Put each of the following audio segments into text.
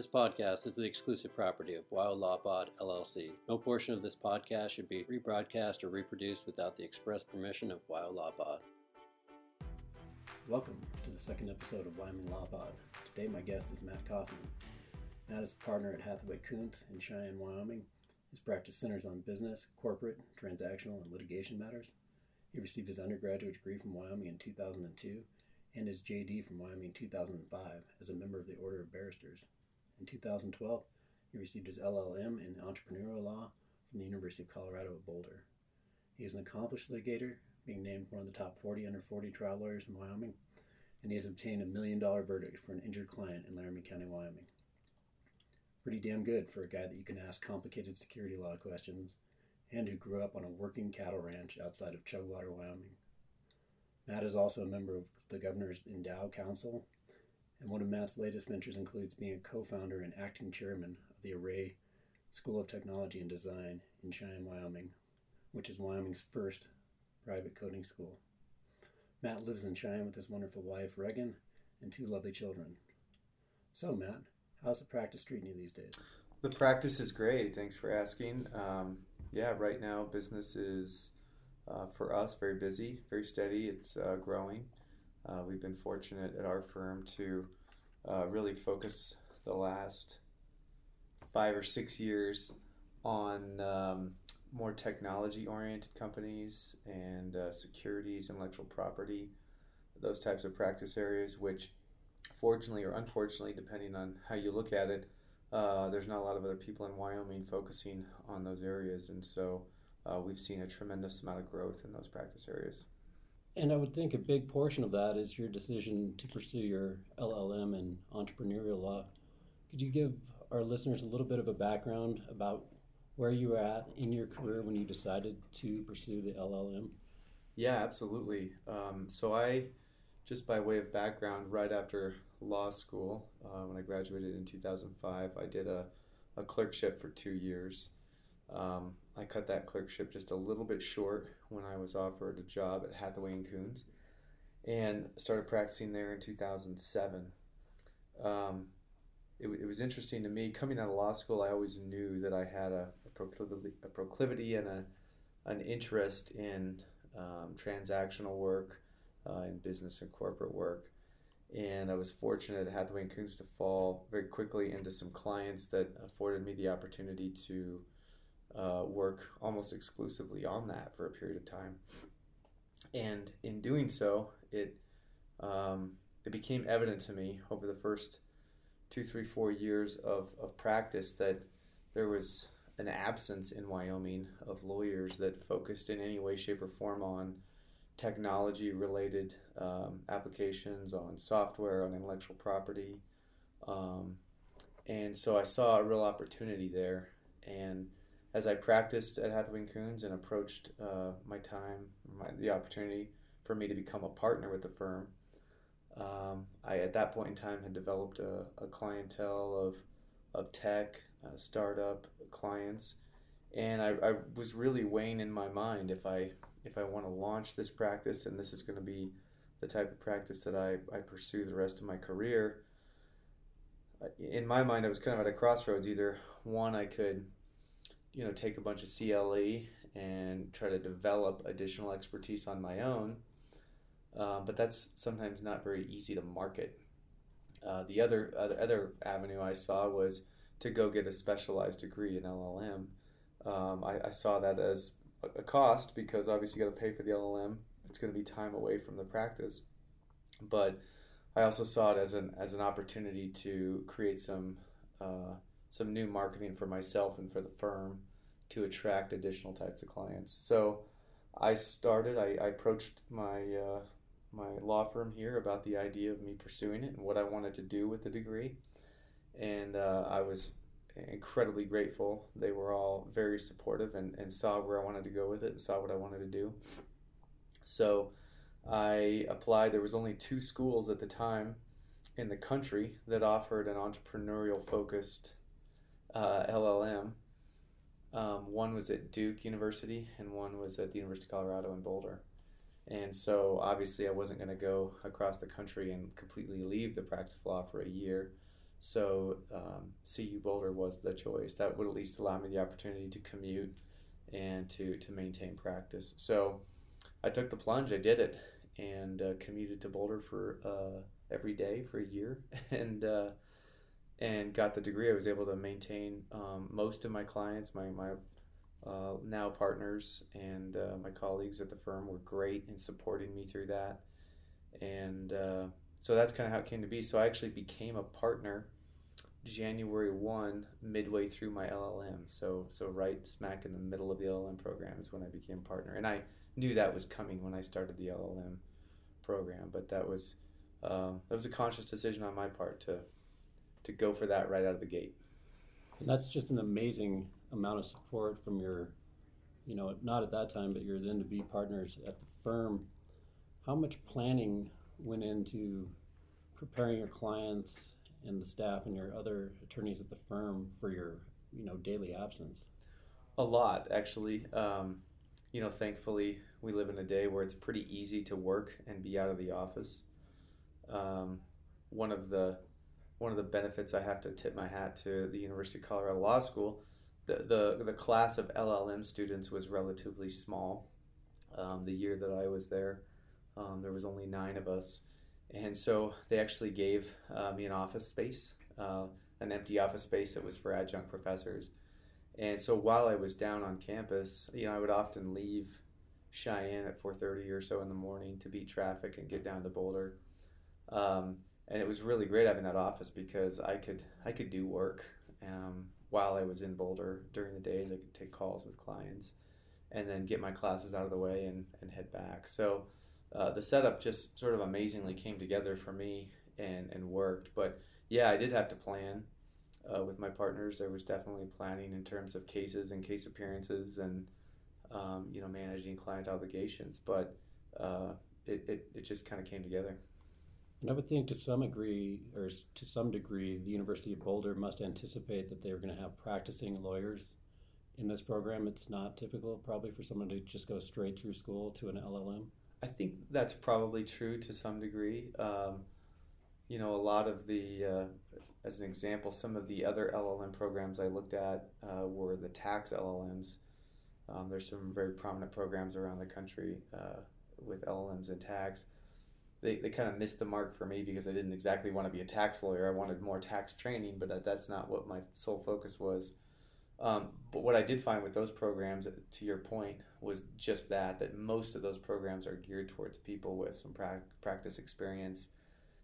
This podcast is the exclusive property of Wild Law Pod LLC. No portion of this podcast should be rebroadcast or reproduced without the express permission of Wild Law Pod. Welcome to the second episode of Wyoming Law Pod. Today, my guest is Matt Kaufman. Matt is a partner at Hathaway Kunz in Cheyenne, Wyoming. His practice centers on business, corporate, transactional, and litigation matters. He received his undergraduate degree from Wyoming in 2002 and his JD from Wyoming in 2005 as a member of the Order of Barristers. In 2012, he received his LLM in entrepreneurial law from the University of Colorado at Boulder. He is an accomplished litigator, being named one of the top 40 under 40 trial lawyers in Wyoming, and he has obtained a million dollar verdict for an injured client in Laramie County, Wyoming. Pretty damn good for a guy that you can ask complicated security law questions and who grew up on a working cattle ranch outside of Chugwater, Wyoming. Matt is also a member of the Governor's Endow Council and one of Matt's latest ventures includes being a co founder and acting chairman of the Array School of Technology and Design in Cheyenne, Wyoming, which is Wyoming's first private coding school. Matt lives in Cheyenne with his wonderful wife, Regan, and two lovely children. So, Matt, how's the practice treating you these days? The practice is great. Thanks for asking. Um, yeah, right now business is uh, for us very busy, very steady. It's uh, growing. Uh, we've been fortunate at our firm to uh, really focus the last five or six years on um, more technology oriented companies and uh, securities, intellectual property, those types of practice areas, which fortunately or unfortunately, depending on how you look at it, uh, there's not a lot of other people in Wyoming focusing on those areas. And so uh, we've seen a tremendous amount of growth in those practice areas. And I would think a big portion of that is your decision to pursue your LLM and entrepreneurial law. Could you give our listeners a little bit of a background about where you were at in your career when you decided to pursue the LLM? Yeah, absolutely. Um, so I, just by way of background, right after law school, uh, when I graduated in 2005, I did a, a clerkship for two years. Um, I cut that clerkship just a little bit short when I was offered a job at Hathaway and Kunz, and started practicing there in 2007. Um, it, it, was interesting to me coming out of law school. I always knew that I had a, a proclivity, a proclivity, and a an interest in um, transactional work, uh, in business and corporate work. And I was fortunate at Hathaway and Kunz to fall very quickly into some clients that afforded me the opportunity to uh, work almost exclusively on that for a period of time. And in doing so, it um, it became evident to me over the first two, three, four years of, of practice that there was an absence in Wyoming of lawyers that focused in any way, shape, or form on technology related um, applications, on software, on intellectual property. Um, and so I saw a real opportunity there. And as I practiced at Hathaway Kunz and approached uh, my time, my, the opportunity for me to become a partner with the firm, um, I at that point in time had developed a, a clientele of of tech uh, startup clients, and I, I was really weighing in my mind if I if I want to launch this practice and this is going to be the type of practice that I, I pursue the rest of my career. Uh, in my mind, I was kind of at a crossroads. Either one, I could you know take a bunch of CLE and try to develop additional expertise on my own. Um, but that's sometimes not very easy to market. Uh, the other, other other avenue I saw was to go get a specialized degree in LLM. Um, I, I, saw that as a cost because obviously you got to pay for the LLM. It's going to be time away from the practice, but I also saw it as an as an opportunity to create some uh, some new marketing for myself and for the firm to attract additional types of clients. So I started, I, I approached my, uh, my law firm here about the idea of me pursuing it and what I wanted to do with the degree. And uh, I was incredibly grateful. They were all very supportive and, and saw where I wanted to go with it and saw what I wanted to do. So I applied. There was only two schools at the time in the country that offered an entrepreneurial focused uh, LLM. Um, one was at Duke University, and one was at the University of Colorado in Boulder. And so, obviously, I wasn't going to go across the country and completely leave the practice law for a year. So um, CU Boulder was the choice. That would at least allow me the opportunity to commute and to, to maintain practice. So I took the plunge, I did it, and uh, commuted to Boulder for uh, every day for a year, and uh, and got the degree. I was able to maintain um, most of my clients, my my uh, now partners, and uh, my colleagues at the firm were great in supporting me through that, and uh, so that's kind of how it came to be. So I actually became a partner January one, midway through my LLM. So so right smack in the middle of the LLM program is when I became partner, and I knew that was coming when I started the LLM program. But that was um, that was a conscious decision on my part to to go for that right out of the gate. And that's just an amazing amount of support from your, you know, not at that time, but your then to be partners at the firm. How much planning went into preparing your clients and the staff and your other attorneys at the firm for your, you know, daily absence? A lot, actually. Um, you know, thankfully, we live in a day where it's pretty easy to work and be out of the office. Um, one of the one of the benefits I have to tip my hat to the University of Colorado Law School. The the, the class of LLM students was relatively small. Um, the year that I was there, um, there was only nine of us, and so they actually gave uh, me an office space, uh, an empty office space that was for adjunct professors. And so while I was down on campus, you know, I would often leave Cheyenne at 4:30 or so in the morning to beat traffic and get down to Boulder. Um, and it was really great having that office because I could I could do work um, while I was in Boulder during the days. I could take calls with clients, and then get my classes out of the way and, and head back. So uh, the setup just sort of amazingly came together for me and and worked. But yeah, I did have to plan uh, with my partners. There was definitely planning in terms of cases and case appearances and um, you know managing client obligations. But uh, it, it, it just kind of came together. And I would think to some degree, or to some degree, the University of Boulder must anticipate that they're going to have practicing lawyers in this program. It's not typical, probably, for someone to just go straight through school to an LLM. I think that's probably true to some degree. Um, you know, a lot of the, uh, as an example, some of the other LLM programs I looked at uh, were the tax LLMs. Um, there's some very prominent programs around the country uh, with LLMs and tax they, they kind of missed the mark for me because I didn't exactly want to be a tax lawyer. I wanted more tax training, but that's not what my sole focus was. Um, but what I did find with those programs, to your point, was just that that most of those programs are geared towards people with some pra- practice experience,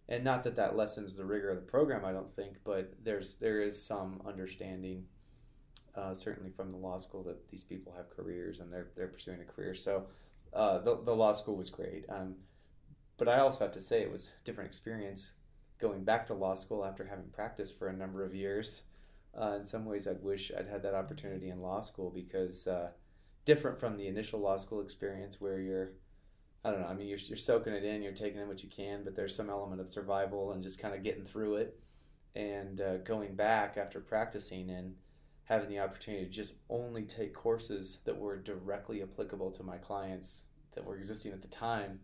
and not that that lessens the rigor of the program. I don't think, but there's there is some understanding, uh, certainly from the law school, that these people have careers and they're they're pursuing a career. So uh, the the law school was great. Um, but I also have to say it was a different experience going back to law school after having practiced for a number of years. Uh, in some ways, I'd wish I'd had that opportunity in law school because uh, different from the initial law school experience where you're, I don't know, I mean, you're, you're soaking it in, you're taking in what you can, but there's some element of survival and just kind of getting through it. And uh, going back after practicing and having the opportunity to just only take courses that were directly applicable to my clients that were existing at the time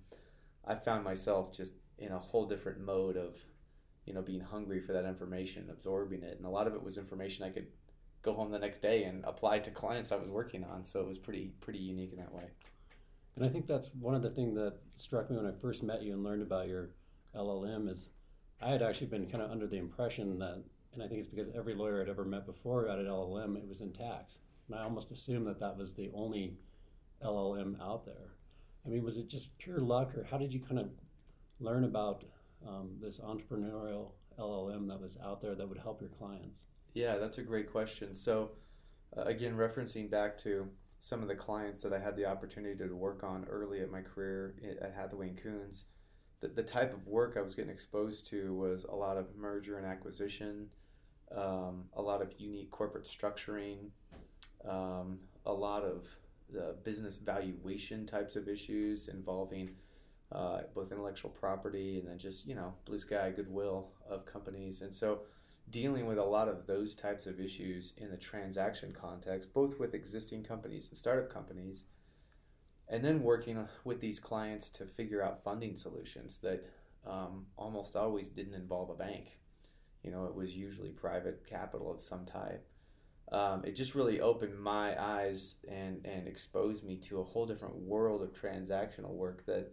I found myself just in a whole different mode of, you know, being hungry for that information, absorbing it, and a lot of it was information I could go home the next day and apply to clients I was working on. So it was pretty pretty unique in that way. And I think that's one of the things that struck me when I first met you and learned about your LLM is I had actually been kind of under the impression that, and I think it's because every lawyer I'd ever met before had an LLM, it was in tax. And I almost assumed that that was the only LLM out there. I mean, was it just pure luck, or how did you kind of learn about um, this entrepreneurial LLM that was out there that would help your clients? Yeah, that's a great question. So, uh, again, referencing back to some of the clients that I had the opportunity to work on early at my career at Hathaway and Kunz, the, the type of work I was getting exposed to was a lot of merger and acquisition, um, a lot of unique corporate structuring, um, a lot of the business valuation types of issues involving uh, both intellectual property and then just you know blue sky goodwill of companies and so dealing with a lot of those types of issues in the transaction context both with existing companies and startup companies and then working with these clients to figure out funding solutions that um, almost always didn't involve a bank You know, it was usually private capital of some type. Um, it just really opened my eyes and, and exposed me to a whole different world of transactional work that,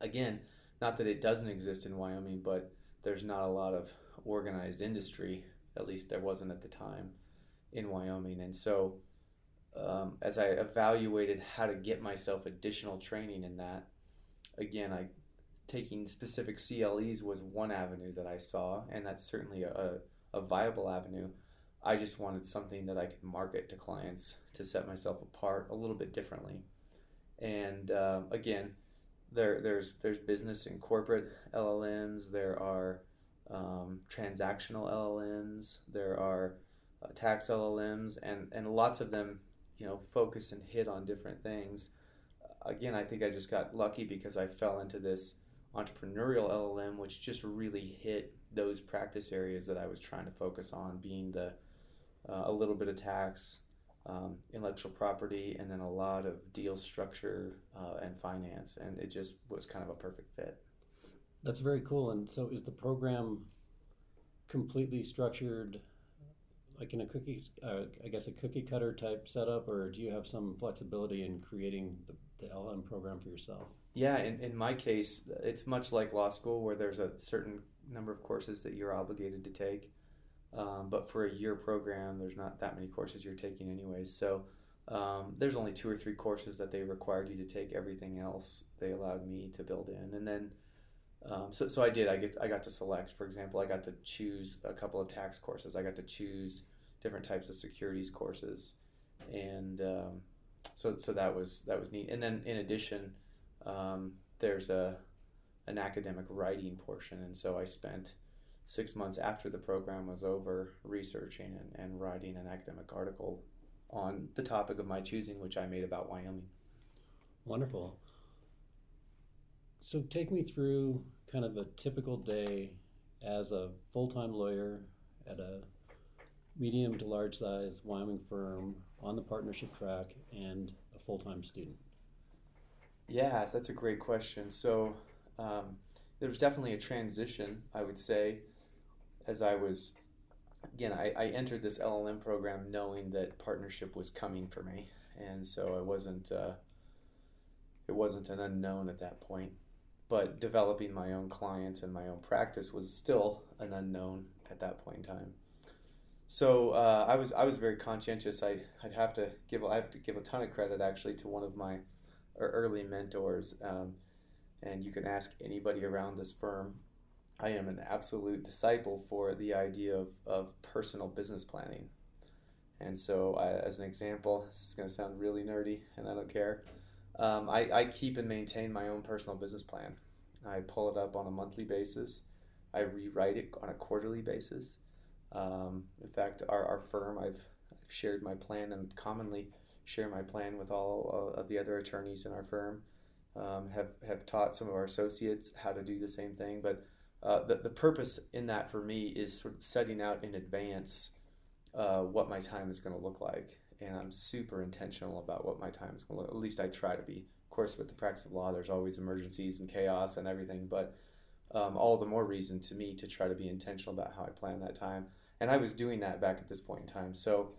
again, not that it doesn't exist in Wyoming, but there's not a lot of organized industry, at least there wasn't at the time in Wyoming. And so, um, as I evaluated how to get myself additional training in that, again, I taking specific CLEs was one avenue that I saw, and that's certainly a, a viable avenue. I just wanted something that I could market to clients to set myself apart a little bit differently. And um, again, there there's there's business and corporate LLMs. There are um, transactional LLMs. There are uh, tax LLMs, and and lots of them, you know, focus and hit on different things. Again, I think I just got lucky because I fell into this entrepreneurial LLM, which just really hit those practice areas that I was trying to focus on, being the uh, a little bit of tax, um, intellectual property, and then a lot of deal structure uh, and finance, and it just was kind of a perfect fit. That's very cool. And so, is the program completely structured, like in a cookie, uh, I guess a cookie cutter type setup, or do you have some flexibility in creating the, the LM program for yourself? Yeah, in, in my case, it's much like law school where there's a certain number of courses that you're obligated to take. Um, but for a year program, there's not that many courses you're taking, anyways. So um, there's only two or three courses that they required you to take. Everything else they allowed me to build in, and then um, so so I did. I get I got to select. For example, I got to choose a couple of tax courses. I got to choose different types of securities courses, and um, so so that was that was neat. And then in addition, um, there's a an academic writing portion, and so I spent six months after the program was over researching and, and writing an academic article on the topic of my choosing, which I made about Wyoming. Wonderful. So, take me through kind of a typical day as a full time lawyer at a medium to large size Wyoming firm on the partnership track and a full time student. Yeah, that's a great question. So, um, there was definitely a transition, I would say, as I was, again, I, I entered this LLM program knowing that partnership was coming for me, and so I wasn't, uh, it wasn't an unknown at that point. But developing my own clients and my own practice was still an unknown at that point in time. So uh, I was I was very conscientious. I I'd have to give I have to give a ton of credit actually to one of my early mentors, um, and you can ask anybody around this firm I am an absolute disciple for the idea of, of personal business planning. And so, I, as an example, this is going to sound really nerdy, and I don't care. Um, I, I keep and maintain my own personal business plan. I pull it up on a monthly basis. I rewrite it on a quarterly basis. Um, in fact, our, our firm, I've, I've shared my plan and commonly share my plan with all of the other attorneys in our firm. Um, have have taught some of our associates how to do the same thing, but uh, the, the purpose in that for me is sort of setting out in advance uh, what my time is going to look like. And I'm super intentional about what my time is going to look At least I try to be. Of course, with the practice of law, there's always emergencies and chaos and everything, but um, all the more reason to me to try to be intentional about how I plan that time. And I was doing that back at this point in time. So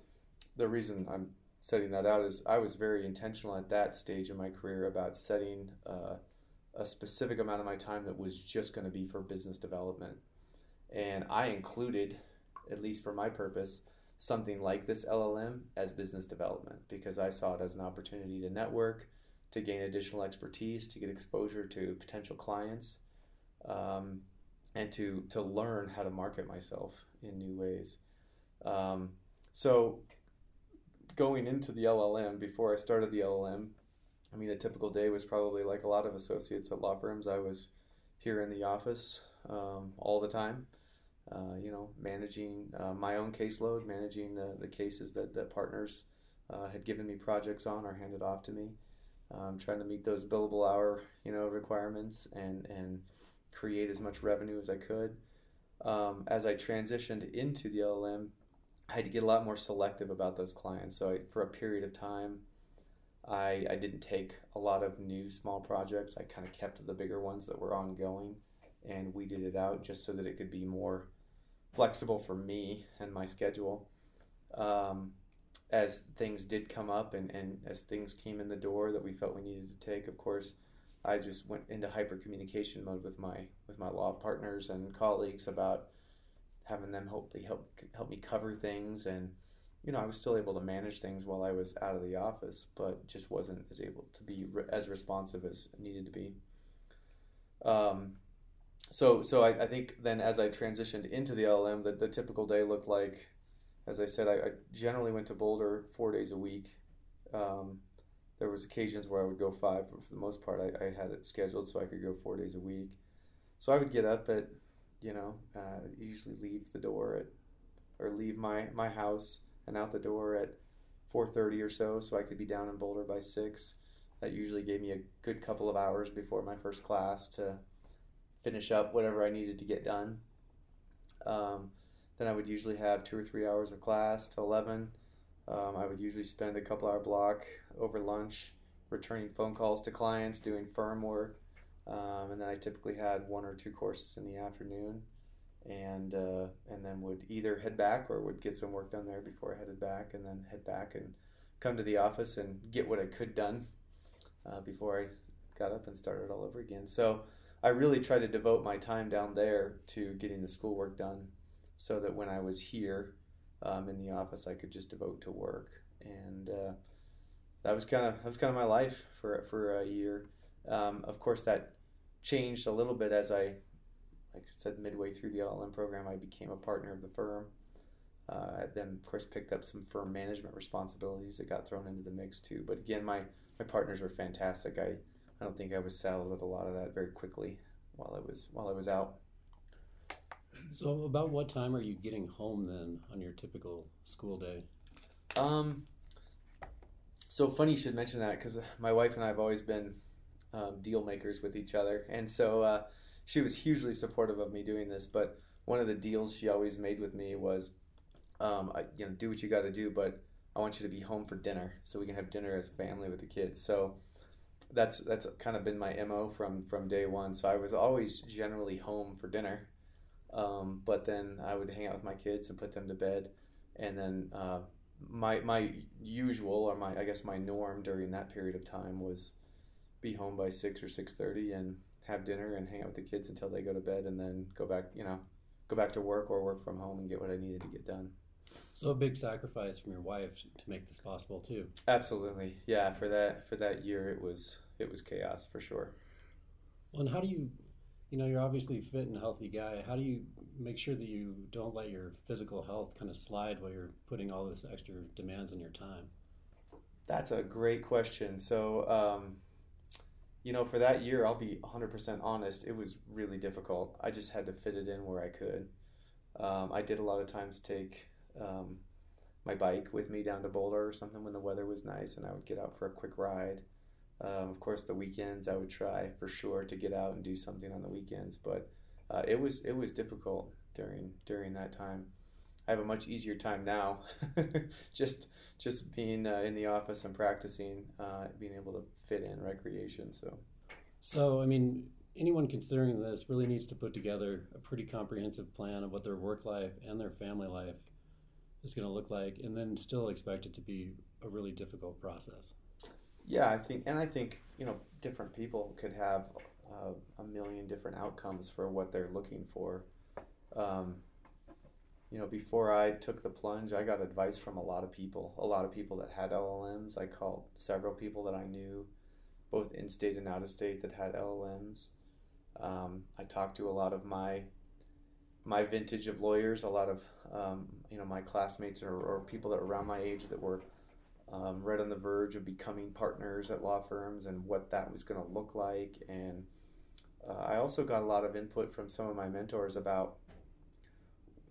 the reason I'm setting that out is I was very intentional at that stage in my career about setting uh, a specific amount of my time that was just going to be for business development. And I included, at least for my purpose, something like this LLM as business development because I saw it as an opportunity to network, to gain additional expertise, to get exposure to potential clients, um, and to to learn how to market myself in new ways. Um, so, going into the LLM before I started the LLM, I mean, a typical day was probably like a lot of associates at law firms. I was here in the office um, all the time, uh, you know, managing uh, my own caseload, managing the, the cases that, that partners uh, had given me projects on or handed off to me, um, trying to meet those billable hour, you know, requirements and, and create as much revenue as I could. Um, as I transitioned into the LLM, I had to get a lot more selective about those clients. So I, for a period of time, I, I didn't take a lot of new small projects. I kind of kept the bigger ones that were ongoing and weeded it out just so that it could be more flexible for me and my schedule. Um, as things did come up and, and as things came in the door that we felt we needed to take, of course, I just went into hyper communication mode with my with my law partners and colleagues about having them hopefully help help me cover things and you know I was still able to manage things while I was out of the office, but just wasn't as able to be re- as responsive as needed to be. Um, so so I, I think then as I transitioned into the LLM, the, the typical day looked like, as I said, I, I generally went to Boulder four days a week. Um, there was occasions where I would go five, but for the most part, I, I had it scheduled so I could go four days a week. So I would get up at, you know, uh, usually leave the door at, or leave my, my house and out the door at 4.30 or so, so I could be down in Boulder by 6. That usually gave me a good couple of hours before my first class to finish up whatever I needed to get done. Um, then I would usually have two or three hours of class to 11 um, I would usually spend a couple hour block over lunch returning phone calls to clients, doing firm work, um, and then I typically had one or two courses in the afternoon, and uh, and then would either head back or would get some work done there before I headed back, and then head back and come to the office and get what I could done uh, before I got up and started all over again. So I really tried to devote my time down there to getting the schoolwork done, so that when I was here um, in the office I could just devote to work, and uh, that was kind of that was kind of my life for for a year. Um, of course, that changed a little bit as I, like I said, midway through the LLM program, I became a partner of the firm. Uh, I then, of course, picked up some firm management responsibilities that got thrown into the mix too. But again, my my partners were fantastic. I I don't think I was saddled with a lot of that very quickly while I was while I was out. So, about what time are you getting home then on your typical school day? Um, so funny you should mention that because my wife and I have always been um, deal makers with each other, and so uh, she was hugely supportive of me doing this. But one of the deals she always made with me was, um, I, you know, do what you got to do, but I want you to be home for dinner so we can have dinner as a family with the kids. So that's that's kind of been my mo from from day one. So I was always generally home for dinner. Um, but then I would hang out with my kids and put them to bed, and then uh, my my usual or my I guess my norm during that period of time was be home by six or six thirty and have dinner and hang out with the kids until they go to bed, and then go back you know go back to work or work from home and get what I needed to get done. So a big sacrifice from your wife to make this possible too. Absolutely, yeah. For that for that year, it was it was chaos for sure. Well, and how do you you know, you're obviously a fit and healthy guy. How do you make sure that you don't let your physical health kind of slide while you're putting all this extra demands on your time? That's a great question. So, um, you know, for that year, I'll be 100% honest, it was really difficult. I just had to fit it in where I could. Um, I did a lot of times take um, my bike with me down to Boulder or something when the weather was nice, and I would get out for a quick ride. Um, of course, the weekends I would try for sure to get out and do something on the weekends, but uh, it was it was difficult during during that time. I have a much easier time now, just just being uh, in the office and practicing, uh, being able to fit in recreation. So, so I mean, anyone considering this really needs to put together a pretty comprehensive plan of what their work life and their family life is going to look like, and then still expect it to be a really difficult process. Yeah, I think, and I think you know, different people could have uh, a million different outcomes for what they're looking for. Um, you know, before I took the plunge, I got advice from a lot of people, a lot of people that had LLMs. I called several people that I knew, both in state and out of state, that had LLMs. Um, I talked to a lot of my my vintage of lawyers, a lot of um, you know my classmates or, or people that were around my age that were um, right on the verge of becoming partners at law firms and what that was going to look like. And uh, I also got a lot of input from some of my mentors about,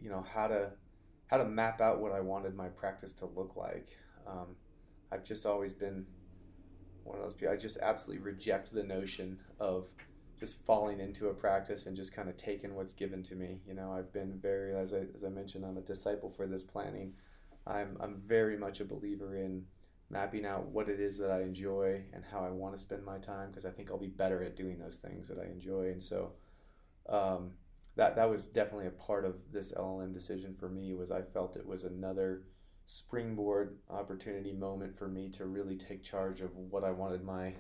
you know, how to how to map out what I wanted my practice to look like. Um, I've just always been one of those people. I just absolutely reject the notion of just falling into a practice and just kind of taking what's given to me. You know, I've been very, as I, as I mentioned, I'm a disciple for this planning. I'm, I'm very much a believer in mapping out what it is that I enjoy and how I want to spend my time because I think I'll be better at doing those things that I enjoy. And so, um, that that was definitely a part of this LLM decision for me. Was I felt it was another springboard opportunity moment for me to really take charge of what I wanted my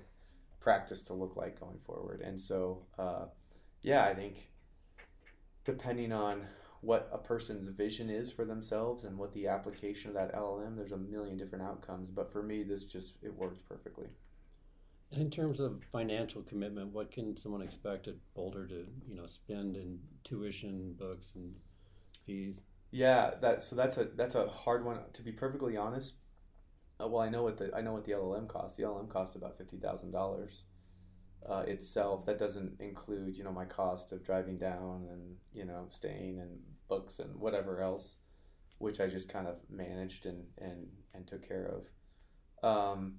practice to look like going forward. And so, uh, yeah, I think depending on what a person's vision is for themselves and what the application of that LLM, there's a million different outcomes. But for me, this just it worked perfectly. In terms of financial commitment, what can someone expect at Boulder to you know spend in tuition, books, and fees? Yeah, that so that's a that's a hard one to be perfectly honest. Uh, well, I know what the I know what the LLM costs. The LLM costs about fifty thousand uh, dollars itself. That doesn't include you know my cost of driving down and you know staying and books and whatever else, which I just kind of managed and and and took care of. Um,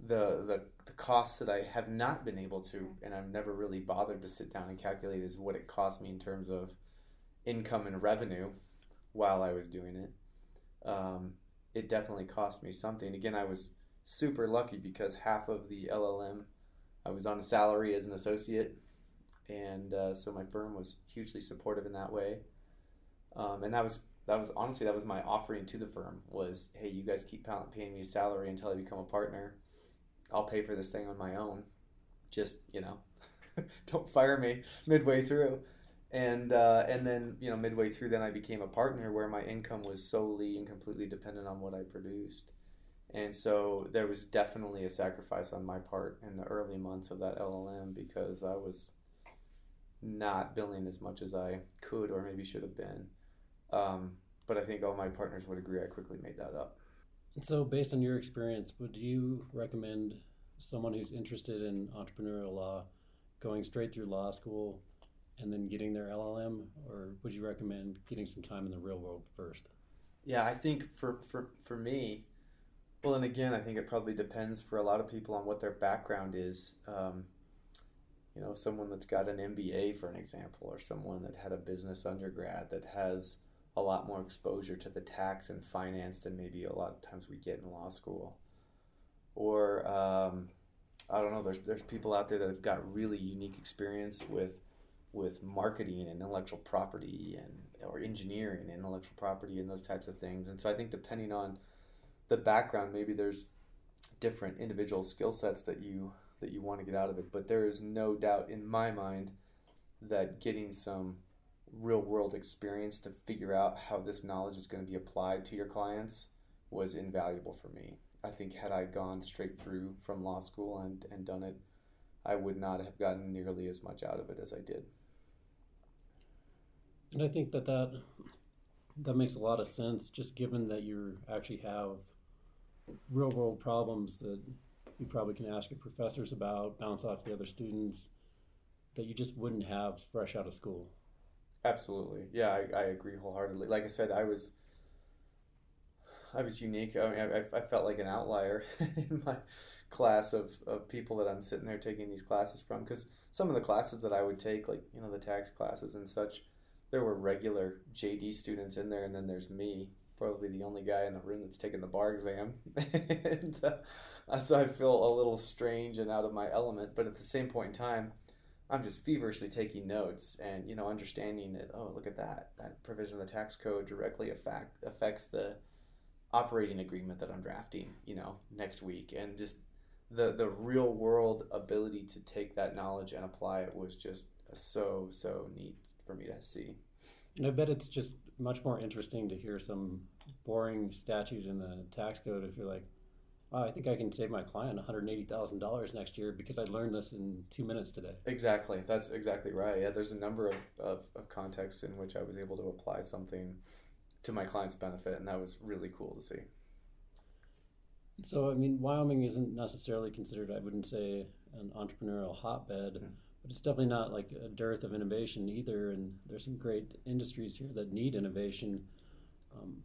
the the the costs that I have not been able to, and I've never really bothered to sit down and calculate, is what it cost me in terms of income and revenue while I was doing it. Um, it definitely cost me something. Again, I was super lucky because half of the LLM, I was on a salary as an associate, and uh, so my firm was hugely supportive in that way. Um, and that was that was honestly that was my offering to the firm was, hey, you guys keep paying me salary until I become a partner I'll pay for this thing on my own. Just you know, don't fire me midway through. And uh, and then you know midway through, then I became a partner where my income was solely and completely dependent on what I produced. And so there was definitely a sacrifice on my part in the early months of that LLM because I was not billing as much as I could or maybe should have been. Um, but I think all my partners would agree I quickly made that up. So, based on your experience, would you recommend someone who's interested in entrepreneurial law going straight through law school and then getting their LLM, or would you recommend getting some time in the real world first? Yeah, I think for, for, for me, well, and again, I think it probably depends for a lot of people on what their background is. Um, you know, someone that's got an MBA, for an example, or someone that had a business undergrad that has a lot more exposure to the tax and finance than maybe a lot of times we get in law school. Or um, I don't know. There's there's people out there that have got really unique experience with with marketing and intellectual property and or engineering and intellectual property and those types of things. And so I think depending on the background, maybe there's different individual skill sets that you that you want to get out of it. But there is no doubt in my mind that getting some real world experience to figure out how this knowledge is going to be applied to your clients was invaluable for me. I think had I gone straight through from law school and, and done it, I would not have gotten nearly as much out of it as I did. And I think that that, that makes a lot of sense, just given that you actually have real world problems that you probably can ask your professors about, bounce off the other students, that you just wouldn't have fresh out of school. Absolutely, yeah, I, I agree wholeheartedly. Like I said, I was I was unique. I mean, I, I felt like an outlier in my class of, of people that I'm sitting there taking these classes from because some of the classes that I would take, like you know the tax classes and such, there were regular JD students in there, and then there's me, probably the only guy in the room that's taking the bar exam, and uh, so I feel a little strange and out of my element. But at the same point in time, I'm just feverishly taking notes and you know understanding that oh look at that that provision of the tax code directly affect affects the operating agreement that I'm drafting you know next week and just the the real world ability to take that knowledge and apply it was just so so neat for me to see. And I bet it's just much more interesting to hear some boring statute in the tax code if you're like, wow, I think I can save my client $180,000 next year because I learned this in two minutes today. Exactly. That's exactly right. Yeah, there's a number of, of, of contexts in which I was able to apply something to my client's benefit, and that was really cool to see. So, I mean, Wyoming isn't necessarily considered, I wouldn't say, an entrepreneurial hotbed, mm-hmm. but it's definitely not like a dearth of innovation either. And there's some great industries here that need innovation. Um,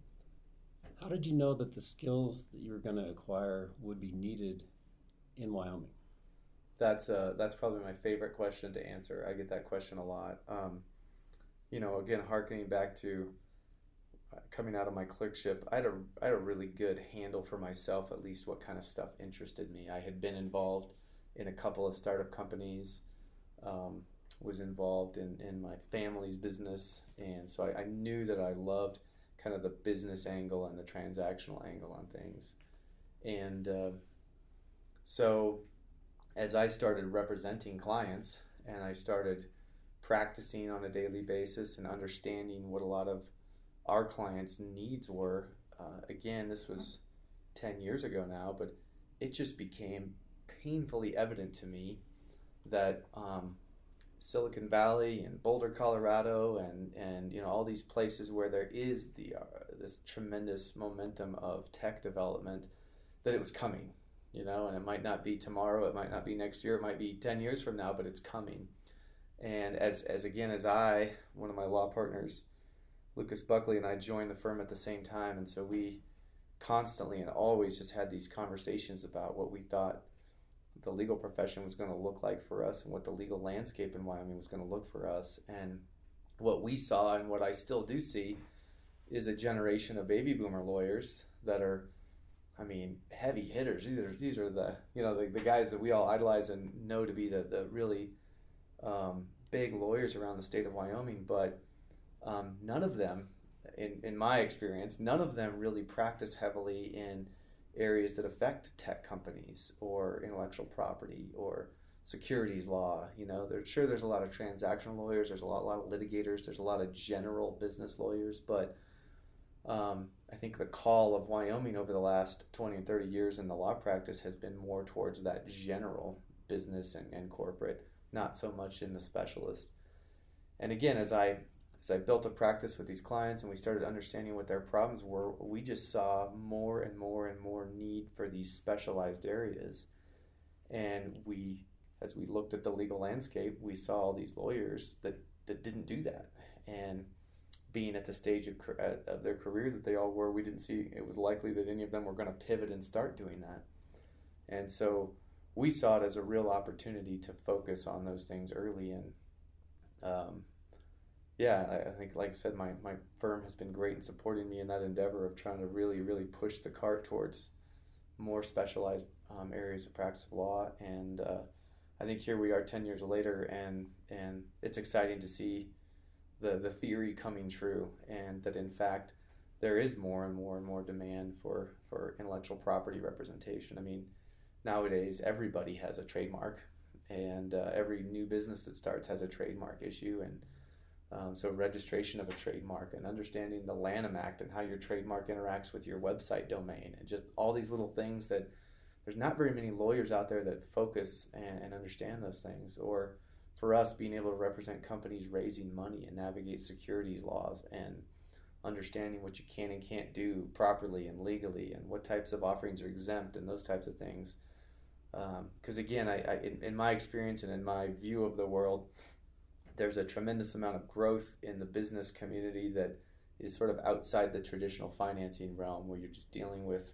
how did you know that the skills that you were going to acquire would be needed in Wyoming? That's uh, that's probably my favorite question to answer. I get that question a lot. Um, you know, again, harkening back to uh, coming out of my clerkship, I had a I had a really good handle for myself, at least what kind of stuff interested me. I had been involved in a couple of startup companies. Um, was involved in, in my family's business. And so I, I knew that I loved kind of the business angle and the transactional angle on things. And uh, so as I started representing clients and I started practicing on a daily basis and understanding what a lot of our clients' needs were, uh, again, this was 10 years ago now, but it just became painfully evident to me that um, Silicon Valley and Boulder, Colorado, and and you know all these places where there is the uh, this tremendous momentum of tech development, that it was coming, you know, and it might not be tomorrow, it might not be next year, it might be ten years from now, but it's coming. And as as again as I, one of my law partners, Lucas Buckley, and I joined the firm at the same time, and so we constantly and always just had these conversations about what we thought the legal profession was going to look like for us and what the legal landscape in Wyoming was going to look for us. And what we saw and what I still do see is a generation of baby boomer lawyers that are, I mean, heavy hitters. These are, these are the, you know, the, the guys that we all idolize and know to be the, the really um, big lawyers around the state of Wyoming. But um, none of them, in, in my experience, none of them really practice heavily in – areas that affect tech companies or intellectual property or securities law. You know, there's sure there's a lot of transactional lawyers, there's a lot, a lot of litigators, there's a lot of general business lawyers, but um, I think the call of Wyoming over the last 20 and 30 years in the law practice has been more towards that general business and, and corporate, not so much in the specialist. And again, as I as I built a practice with these clients and we started understanding what their problems were, we just saw more and more and more need for these specialized areas. And we, as we looked at the legal landscape, we saw all these lawyers that, that didn't do that. And being at the stage of, of their career that they all were, we didn't see it was likely that any of them were going to pivot and start doing that. And so we saw it as a real opportunity to focus on those things early and um, yeah, I, think, like I said, my, my firm has been great in supporting me in that endeavor of trying to really, really push the cart towards more specialized um, areas of practice of law. And uh, I think here we are 10 years later, and, and it's exciting to see the, the theory coming true, and that in fact, there is more and more and more demand for, for intellectual property representation. I mean, nowadays, everybody has a trademark, and uh, every new business that starts has a trademark issue. and um, so registration of a trademark and understanding the Lanham Act and how your trademark interacts with your website domain and just all these little things that there's not very many lawyers out there that focus and, and understand those things. Or for us, being able to represent companies raising money and navigate securities laws and understanding what you can and can't do properly and legally and what types of offerings are exempt and those types of things. Because um, again, I, I in, in my experience and in my view of the world, there's a tremendous amount of growth in the business community that is sort of outside the traditional financing realm where you're just dealing with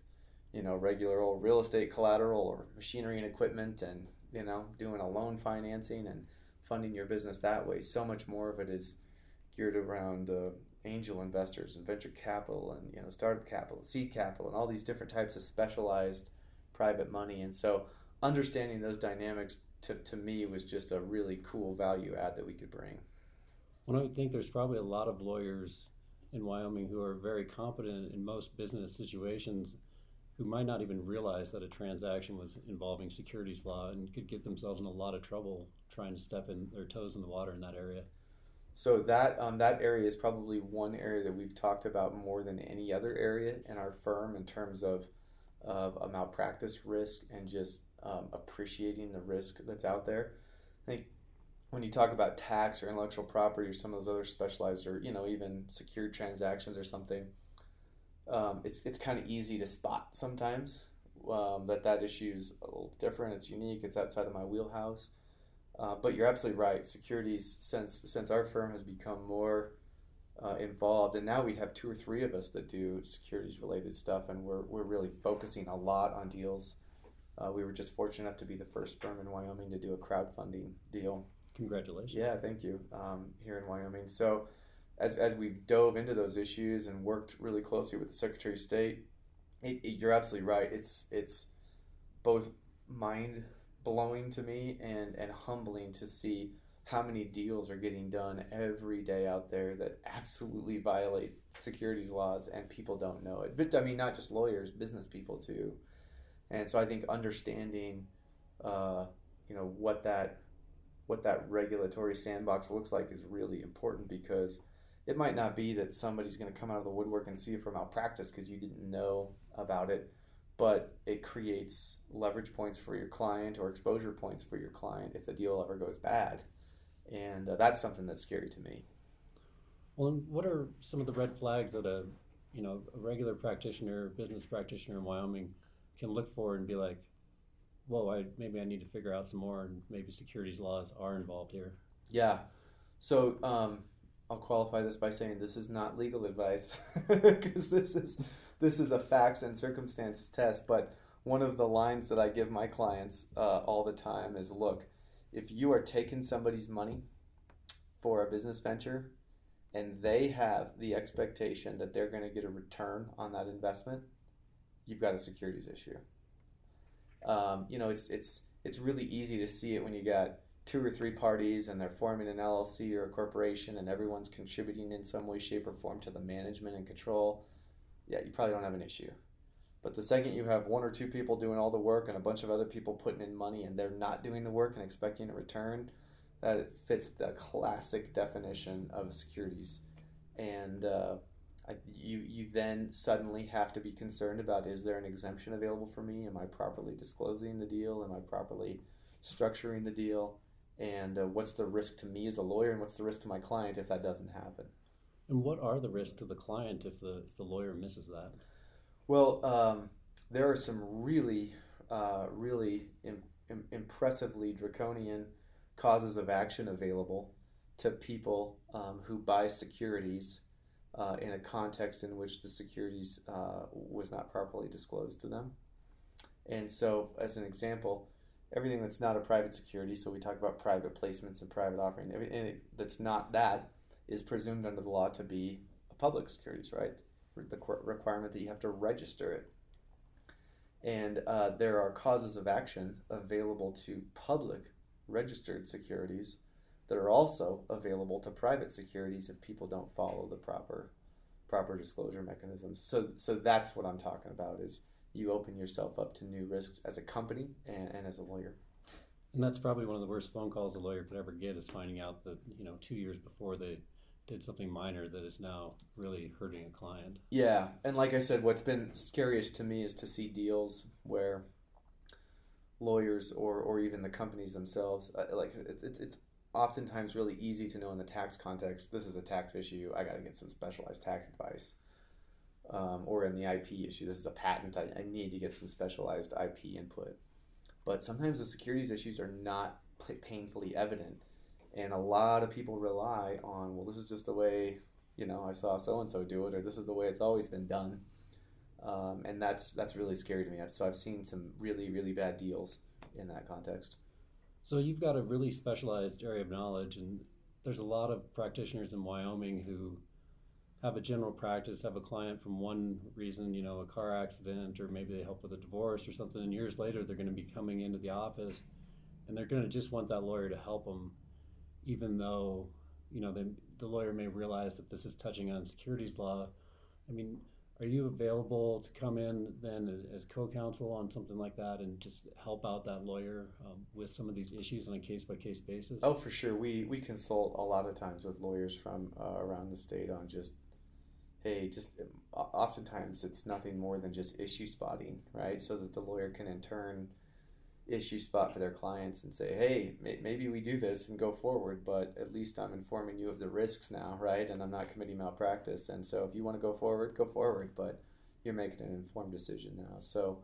you know regular old real estate collateral or machinery and equipment and you know doing a loan financing and funding your business that way. So much more of it is geared around uh, angel investors and venture capital and you know startup capital seed capital and all these different types of specialized private money. And so understanding those dynamics to, to me was just a really cool value add that we could bring. Well, I would think there's probably a lot of lawyers in Wyoming who are very competent in most business situations who might not even realize that a transaction was involving securities law and could get themselves in a lot of trouble trying to step in their toes in the water in that area. So that um, that area is probably one area that we've talked about more than any other area in our firm in terms of of a malpractice risk and just um, appreciating the risk that's out there. I think when you talk about tax or intellectual property or some of those other specialized or you know even secured transactions or something, um, it's it's kind of easy to spot sometimes um, that that issue is a little different. It's unique. It's outside of my wheelhouse. Uh, but you're absolutely right. Securities, since since our firm has become more uh, involved, and now we have two or three of us that do securities related stuff, and we're we're really focusing a lot on deals uh, we were just fortunate enough to be the first firm in Wyoming to do a crowdfunding deal. Congratulations. Yeah, thank you. Um, here in Wyoming. So, as, as we've dove into those issues and worked really closely with the Secretary of State, it, it, you're absolutely right. It's it's both mind blowing to me and, and humbling to see how many deals are getting done every day out there that absolutely violate securities laws and people don't know it. But I mean, not just lawyers, business people too. And so I think understanding, uh, you know, what that what that regulatory sandbox looks like is really important because it might not be that somebody's going to come out of the woodwork and see you for malpractice because you didn't know about it, but it creates leverage points for your client or exposure points for your client if the deal ever goes bad. And uh, that's something that's scary to me. Well, what are some of the red flags that a you know a regular practitioner, business practitioner in Wyoming can look for and be like, whoa, I maybe I need to figure out some more, and maybe securities laws are involved here. Yeah. So um, I'll qualify this by saying this is not legal advice because this is this is a facts and circumstances test. But one of the lines that I give my clients uh, all the time is, look, if you are taking somebody's money for a business venture and they have the expectation that they're going to get a return on that investment, you've got a securities issue. Um, you know, it's it's it's really easy to see it when you got two or three parties and they're forming an LLC or a corporation and everyone's contributing in some way, shape, or form to the management and control. Yeah, you probably don't have an issue. But the second you have one or two people doing all the work and a bunch of other people putting in money and they're not doing the work and expecting a return, that fits the classic definition of securities. And uh, you you then suddenly have to be concerned about is there an exemption available for me? Am I properly disclosing the deal? Am I properly structuring the deal? And uh, what's the risk to me as a lawyer, and what's the risk to my client if that doesn't happen? And what are the risks to the client if the if the lawyer misses that? Well, um, there are some really, uh, really Im- Im- impressively draconian causes of action available to people um, who buy securities uh, in a context in which the securities uh, was not properly disclosed to them. And so, as an example, everything that's not a private security, so we talk about private placements and private offering, everything that's not that is presumed under the law to be a public securities, right? The requirement that you have to register it. And uh, there are causes of action available to public registered securities that are also available to private securities if people don't follow the proper proper disclosure mechanisms. So so that's what I'm talking about is you open yourself up to new risks as a company and, and as a lawyer. And that's probably one of the worst phone calls a lawyer could ever get is finding out that, you know, two years before they did something minor that is now really hurting a client. Yeah. And like I said, what's been scariest to me is to see deals where lawyers or, or even the companies themselves, uh, like it, it, it's oftentimes really easy to know in the tax context this is a tax issue i got to get some specialized tax advice. Um, or in the ip issue this is a patent I, I need to get some specialized ip input. But sometimes the securities issues are not painfully evident. And a lot of people rely on well this is just the way you know i saw so and so do it or this is the way it's always been done. Um, and that's that's really scary to me. So i've seen some really really bad deals in that context so you've got a really specialized area of knowledge, and there's a lot of practitioners in Wyoming who have a general practice, have a client from one reason, you know, a car accident, or maybe they help with a divorce or something, and years later they're going to be coming into the office and they're going to just want that lawyer to help them, even though, you know, the, the lawyer may realize that this is touching on securities law. I mean, are you available to come in then as co-counsel on something like that and just help out that lawyer um, with some of these issues on a case-by-case basis? Oh for sure. We we consult a lot of times with lawyers from uh, around the state on just hey just oftentimes it's nothing more than just issue spotting right? So that the lawyer can in turn issue spot for their clients and say, hey, may- maybe we do this and go forward, but at least I'm informing you of the risks now, right? And I'm not committing malpractice. And so if you want to go forward, go forward, but you're making an informed decision now. So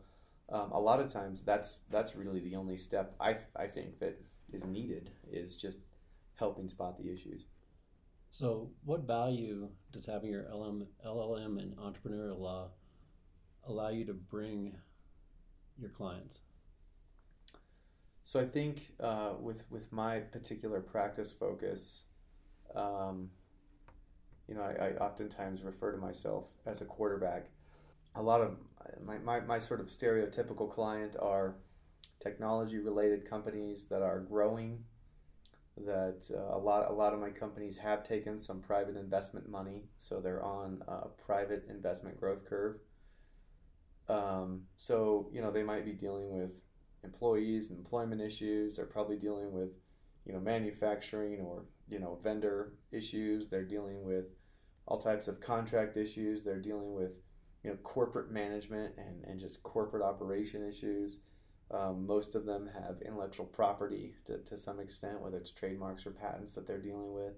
um, a lot of times that's that's really the only step I, th- I think that is needed is just helping spot the issues. So, what value does having your LM, LLM and entrepreneurial law allow you to bring your clients? So I think uh, with with my particular practice focus, um, you know, I, I, oftentimes refer to myself as a quarterback. A lot of my, my, my sort of stereotypical client are technology related companies that are growing, that uh, a lot a lot of my companies have taken some private investment money, so they're on a private investment growth curve. Um, so you know they might be dealing with employees and employment issues. They're probably dealing with you know manufacturing or you know vendor issues. They're dealing with all types of contract issues. They're dealing with you know corporate management and, and just corporate operation issues. Um, most of them have intellectual property to, to some extent, whether it's trademarks or patents that they're dealing with.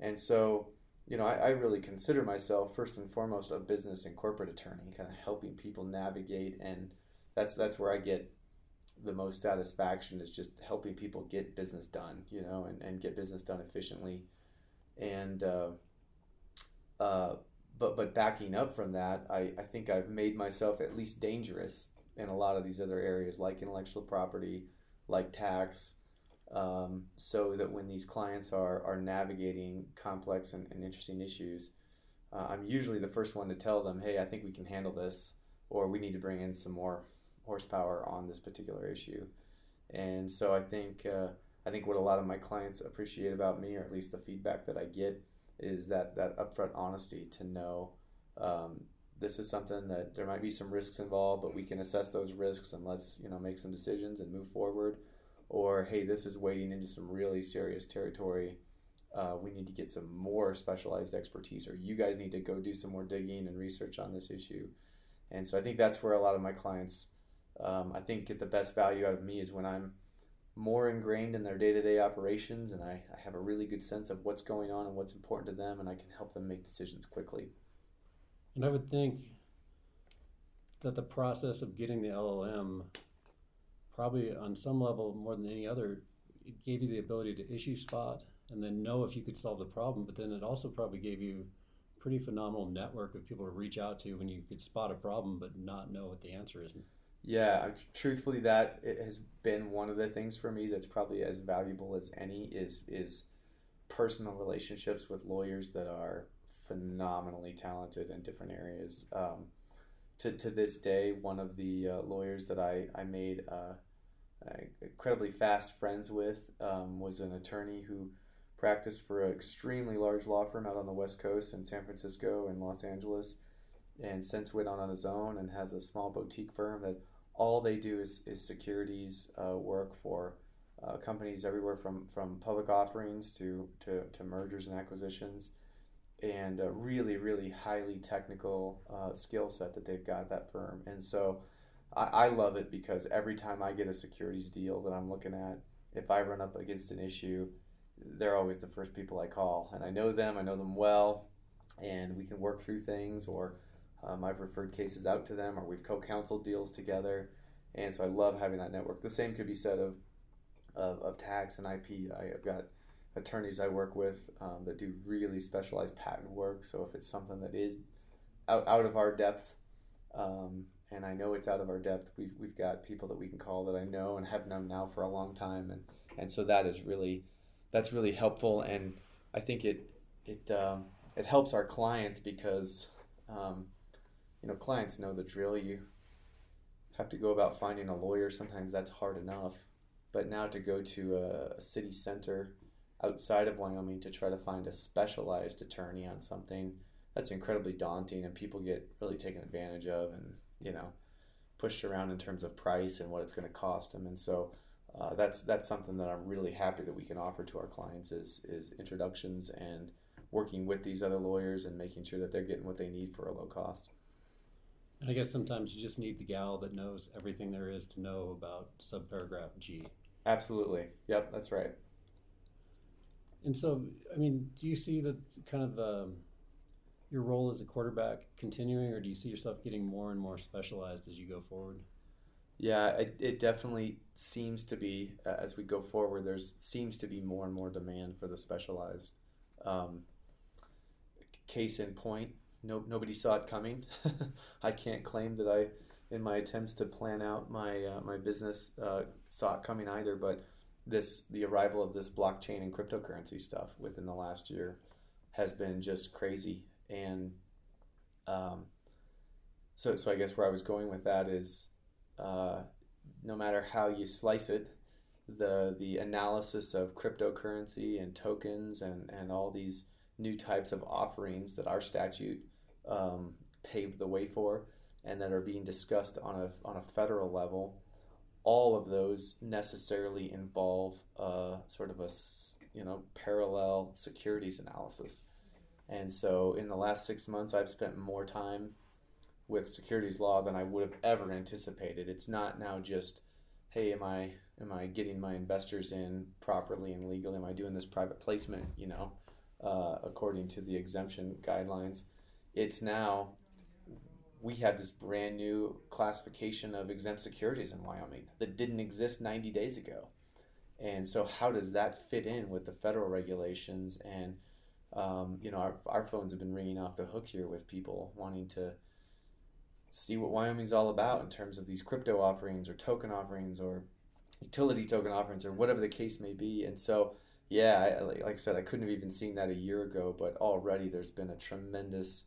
And so, you know, I, I really consider myself first and foremost a business and corporate attorney, kind of helping people navigate, and that's that's where I get the most satisfaction is just helping people get business done, you know, and, and get business done efficiently. And uh, uh, but but backing up from that, I, I think I've made myself at least dangerous in a lot of these other areas like intellectual property, like tax, um, so that when these clients are, are navigating complex and, and interesting issues, uh, I'm usually the first one to tell them, hey, I think we can handle this, or we need to bring in some more horsepower on this particular issue. And so I think uh, I think what a lot of my clients appreciate about me, or at least the feedback that I get, is that that upfront honesty to know um, this is something that there might be some risks involved, but we can assess those risks and let's you know make some decisions and move forward. Or hey, this is wading into some really serious territory. Uh, we need to get some more specialized expertise, or you guys need to go do some more digging and research on this issue. And so I think that's where a lot of my clients, um, I think, get the best value out of me is when I'm more ingrained in their day to day operations and I, I have a really good sense of what's going on and what's important to them, and I can help them make decisions quickly. And I would think that the process of getting the LLM, probably on some level more than any other, it gave you the ability to issue spot and then know if you could solve the problem. But then it also probably gave you a pretty phenomenal network of people to reach out to when you could spot a problem but not know what the answer is. Yeah, truthfully, that it has been one of the things for me that's probably as valuable as any is is personal relationships with lawyers that are phenomenally talented in different areas. Um, to, to this day, one of the uh, lawyers that I, I made uh, incredibly fast friends with um, was an attorney who practiced for an extremely large law firm out on the West Coast in San Francisco and Los Angeles, and since went on on his own and has a small boutique firm that all they do is, is securities uh, work for uh, companies everywhere from, from public offerings to, to, to mergers and acquisitions and a really, really highly technical uh, skill set that they've got at that firm. And so I, I love it because every time I get a securities deal that I'm looking at, if I run up against an issue, they're always the first people I call. And I know them, I know them well, and we can work through things, or um, I've referred cases out to them, or we've co counseled deals together. And so I love having that network. The same could be said of, of, of tax and IP. I, have got attorneys I work with um, that do really specialized patent work. So if it's something that is out, out of our depth, um, and I know it's out of our depth, we've, we've got people that we can call that I know and have known now for a long time. And, and so that is really, that's really helpful. And I think it, it, um, it helps our clients because, um, you know, clients know the drill. You have to go about finding a lawyer. Sometimes that's hard enough. But now to go to a, a city center outside of Wyoming to try to find a specialized attorney on something that's incredibly daunting and people get really taken advantage of and you know pushed around in terms of price and what it's going to cost them and so uh, that's that's something that I'm really happy that we can offer to our clients is is introductions and working with these other lawyers and making sure that they're getting what they need for a low cost. And I guess sometimes you just need the gal that knows everything there is to know about subparagraph G. Absolutely. Yep, that's right. And so, I mean, do you see that kind of um, your role as a quarterback continuing, or do you see yourself getting more and more specialized as you go forward? Yeah, it, it definitely seems to be uh, as we go forward. There's seems to be more and more demand for the specialized. Um, case in point, no nobody saw it coming. I can't claim that I, in my attempts to plan out my uh, my business, uh, saw it coming either. But this the arrival of this blockchain and cryptocurrency stuff within the last year has been just crazy and um, so so I guess where I was going with that is uh, no matter how you slice it the the analysis of cryptocurrency and tokens and and all these new types of offerings that our statute um, paved the way for and that are being discussed on a on a federal level. All of those necessarily involve uh, sort of a you know parallel securities analysis. And so, in the last six months, I've spent more time with securities law than I would have ever anticipated. It's not now just, hey, am I am I getting my investors in properly and legally? Am I doing this private placement? You know, uh, according to the exemption guidelines. It's now we have this brand new classification of exempt securities in Wyoming that didn't exist 90 days ago. And so, how does that fit in with the federal regulations? And, um, you know, our, our phones have been ringing off the hook here with people wanting to see what Wyoming's all about in terms of these crypto offerings or token offerings or utility token offerings or whatever the case may be. And so, yeah, I, like I said, I couldn't have even seen that a year ago, but already there's been a tremendous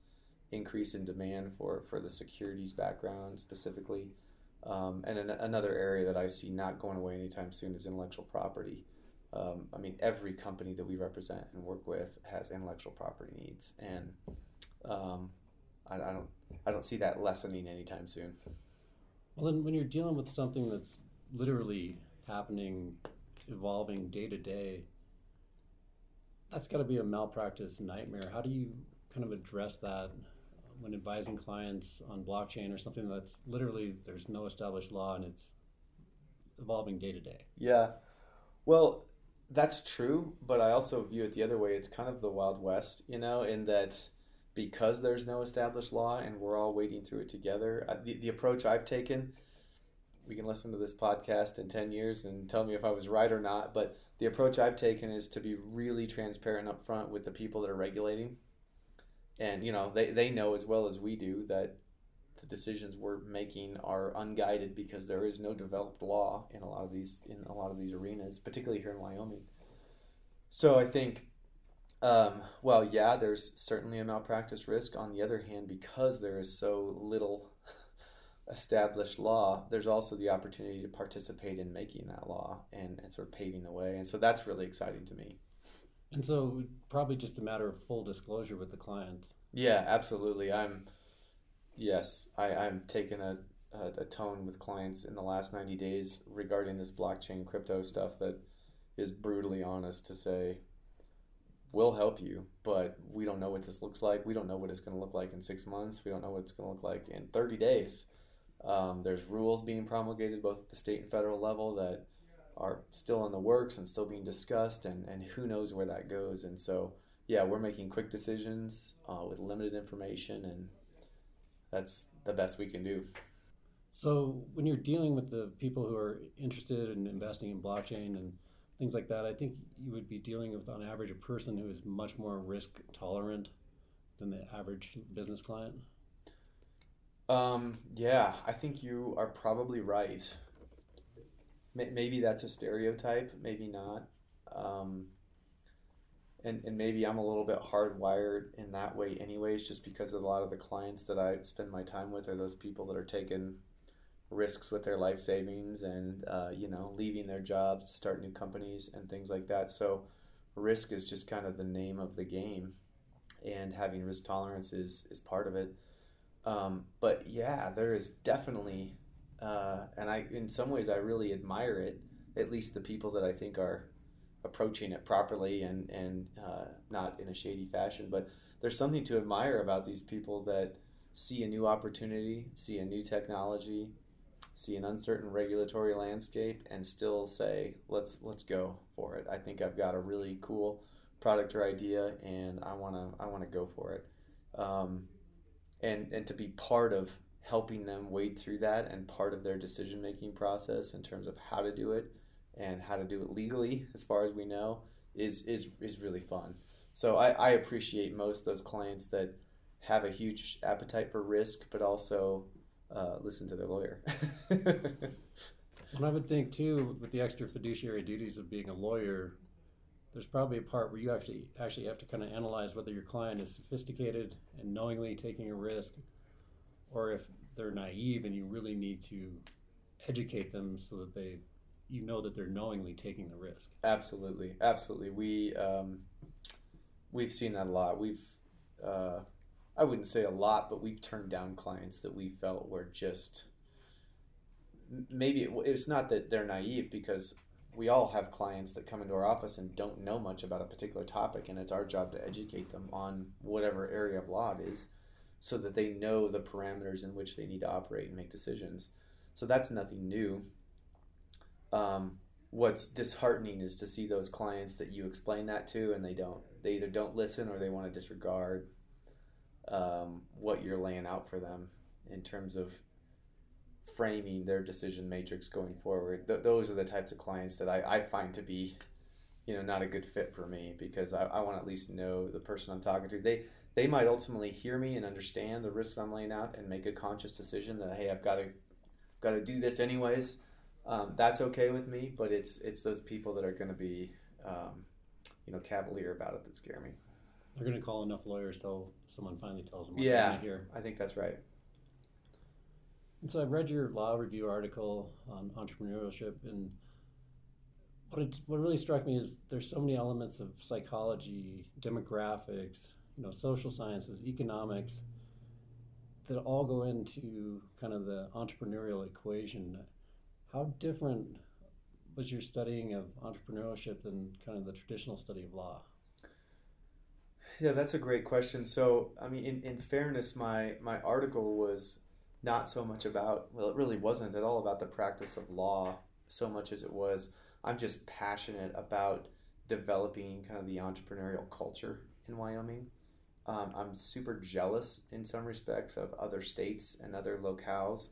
increase in demand for, for the securities background specifically. Um, and an, another area that I see not going away anytime soon is intellectual property. Um, I mean, every company that we represent and work with has intellectual property needs, and um, I, I, don't I don't see that lessening anytime soon. Well, then when you're dealing with something that's literally happening, evolving day to day, that's got to be a malpractice nightmare. How do you kind of address that when advising clients on blockchain or something that's literally there's no established law and it's evolving day to day. Yeah. Well, that's true, but I also view it the other way. It's kind of the Wild West, you know, in that because there's no established law and we're all wading through it together, the, the approach I've taken, we can listen to this podcast in 10 years and tell me if I was right or not, but the approach I've taken is to be really transparent up front with the people that are regulating and you know they, they know as well as we do that the decisions we're making are unguided because there is no developed law in a lot of these in a lot of these arenas, particularly here in Wyoming. So I think, um, well, yeah, there's certainly a malpractice risk. On the other hand, because there is so little established law, there's also the opportunity to participate in making that law and, and sort of paving the way. And so that's really exciting to me. And so, probably just a matter of full disclosure with the client. Yeah, absolutely. I'm, yes, I, I'm taking a, a, a tone with clients in the last 90 days regarding this blockchain crypto stuff that is brutally honest to say, we'll help you, but we don't know what this looks like. We don't know what it's going to look like in six months. We don't know what it's going to look like in 30 days. Um, there's rules being promulgated both at the state and federal level that are still in the works and still being discussed, and, and who knows where that goes. And so, yeah, we're making quick decisions uh, with limited information, and that's the best we can do. So, when you're dealing with the people who are interested in investing in blockchain and things like that, I think you would be dealing with, on average, a person who is much more risk tolerant than the average business client. Um, yeah, I think you are probably right maybe that's a stereotype, maybe not. Um, and, and maybe I'm a little bit hardwired in that way, anyways, just because of a lot of the clients that I spend my time with are those people that are taking risks with their life savings and, uh, you know, leaving their jobs to start new companies and things like that. So, risk is just kind of the name of the game, and having risk tolerance is, is part of it. Um, but yeah, there is definitely uh, and I, in some ways, I really admire it. At least the people that I think are approaching it properly and and uh, not in a shady fashion. But there's something to admire about these people that see a new opportunity, see a new technology, see an uncertain regulatory landscape, and still say, "Let's let's go for it." I think I've got a really cool product or idea, and I wanna I wanna go for it. Um, and and to be part of helping them wade through that and part of their decision making process in terms of how to do it and how to do it legally as far as we know is is is really fun. So i, I appreciate most those clients that have a huge appetite for risk but also uh, listen to their lawyer. And i would think too with the extra fiduciary duties of being a lawyer there's probably a part where you actually actually have to kind of analyze whether your client is sophisticated and knowingly taking a risk or if they're naive and you really need to educate them so that they you know that they're knowingly taking the risk. Absolutely, absolutely. We um, we've seen that a lot. We've uh, I wouldn't say a lot, but we've turned down clients that we felt were just maybe it, it's not that they're naive because we all have clients that come into our office and don't know much about a particular topic, and it's our job to educate them on whatever area of law it is so that they know the parameters in which they need to operate and make decisions. So that's nothing new. Um, what's disheartening is to see those clients that you explain that to and they don't. They either don't listen or they want to disregard um, what you're laying out for them in terms of framing their decision matrix going forward. Th- those are the types of clients that I, I find to be, you know, not a good fit for me because I, I want to at least know the person I'm talking to. They they might ultimately hear me and understand the risks I'm laying out and make a conscious decision that hey, I've got to got to do this anyways. Um, that's okay with me, but it's it's those people that are going to be, um, you know, cavalier about it that scare me. They're going to call enough lawyers till someone finally tells them. What yeah, here. I think that's right. And so I read your law review article on entrepreneurship, and what it, what really struck me is there's so many elements of psychology, demographics, you know, social sciences, economics that all go into kind of the entrepreneurial equation. How different was your studying of entrepreneurship than kind of the traditional study of law? Yeah, that's a great question. So, I mean, in, in fairness, my, my article was not so much about, well, it really wasn't at all about the practice of law so much as it was, I'm just passionate about developing kind of the entrepreneurial culture in Wyoming. Um, I'm super jealous in some respects of other states and other locales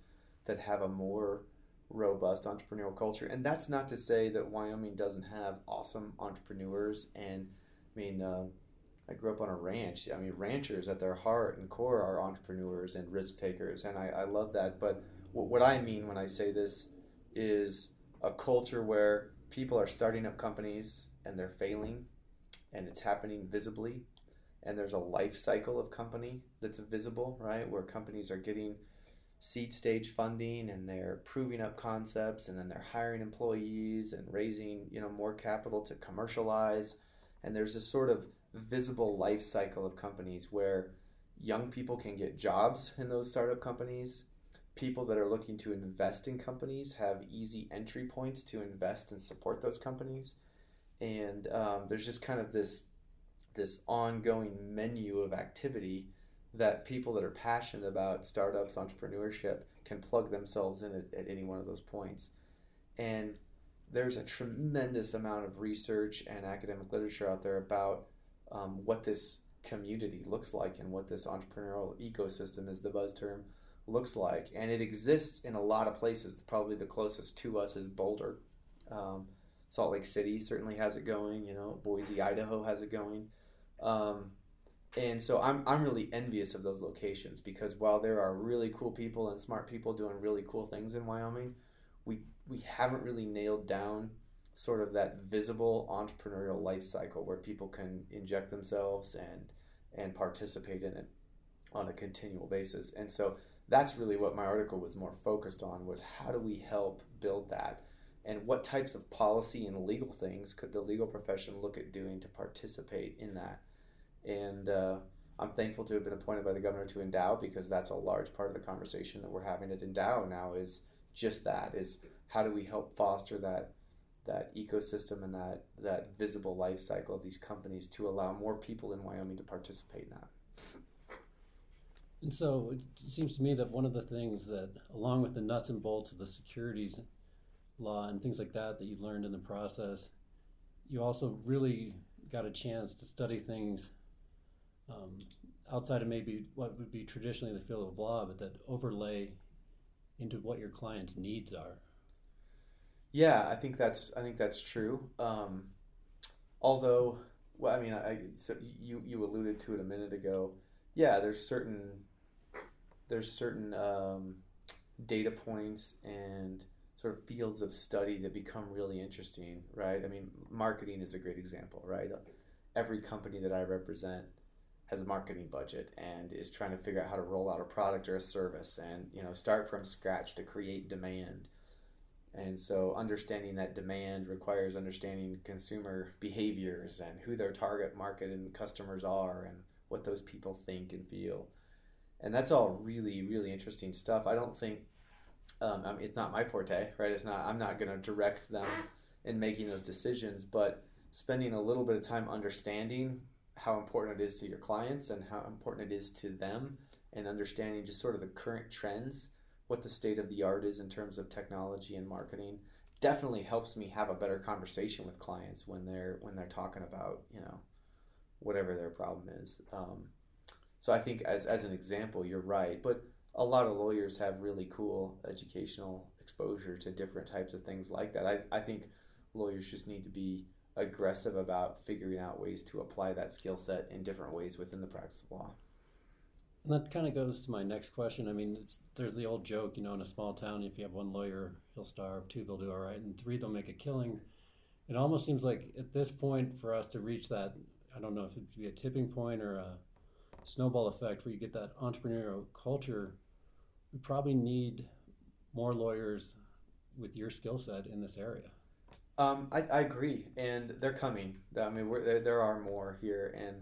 that have a more robust entrepreneurial culture. And that's not to say that Wyoming doesn't have awesome entrepreneurs. And I mean, uh, I grew up on a ranch. I mean, ranchers at their heart and core are entrepreneurs and risk takers, and I, I love that. But what I mean when I say this is a culture where people are starting up companies and they're failing, and it's happening visibly, and there's a life cycle of company that's visible, right? Where companies are getting seed stage funding and they're proving up concepts, and then they're hiring employees and raising you know more capital to commercialize, and there's this sort of visible life cycle of companies where young people can get jobs in those startup companies. People that are looking to invest in companies have easy entry points to invest and support those companies. And um, there's just kind of this this ongoing menu of activity that people that are passionate about startups, entrepreneurship can plug themselves in at, at any one of those points. And there's a tremendous amount of research and academic literature out there about um, what this community looks like and what this entrepreneurial ecosystem is the buzz term looks like. And it exists in a lot of places. Probably the closest to us is boulder. Um, salt lake city certainly has it going you know boise idaho has it going. Um, and so I'm, I'm really envious of those locations because while there are really cool people and smart people doing really cool things in wyoming we we haven't really nailed down sort of that visible entrepreneurial life cycle where people can inject themselves and and participate in it on a continual basis. And so that's really what my article was more focused on was how do we help build that and what types of policy and legal things could the legal profession look at doing to participate in that and uh, i'm thankful to have been appointed by the governor to endow because that's a large part of the conversation that we're having at endow now is just that is how do we help foster that that ecosystem and that that visible life cycle of these companies to allow more people in Wyoming to participate in that. And so it seems to me that one of the things that, along with the nuts and bolts of the securities law and things like that that you learned in the process, you also really got a chance to study things um, outside of maybe what would be traditionally the field of law, but that overlay into what your clients' needs are. Yeah, I think that's I think that's true. Um, although, well, I mean, I, so you you alluded to it a minute ago. Yeah, there's certain there's certain um, data points and sort of fields of study that become really interesting, right? I mean, marketing is a great example, right? Every company that I represent has a marketing budget and is trying to figure out how to roll out a product or a service and you know start from scratch to create demand And so, understanding that demand requires understanding consumer behaviors and who their target market and customers are and what those people think and feel. And that's all really, really interesting stuff. I don't think um, I mean, it's not my forte, right? It's not. I'm not going to direct them in making those decisions, but spending a little bit of time understanding how important it is to your clients and how important it is to them, and understanding just sort of the current trends, what the state of the art is in terms of technology and marketing, definitely helps me have a better conversation with clients when they're when they're talking about you know whatever their problem is. Um, so I think as as an example, you're right, but a lot of lawyers have really cool educational exposure to different types of things like that. I, I think lawyers just need to be aggressive about figuring out ways to apply that skill set in different ways within the practice of law. And that kind of goes to my next question. I mean, there's the old joke, you know, in a small town, if you have one lawyer, he'll starve, two, they'll do all right, and three, they'll make a killing. It almost seems like at this point, for us to reach that, I don't know if it'd be a tipping point or a snowball effect where you get that entrepreneurial culture, we probably need more lawyers with your skill set in this area. Um, I, I agree, and they're coming. I mean, there, there are more here, and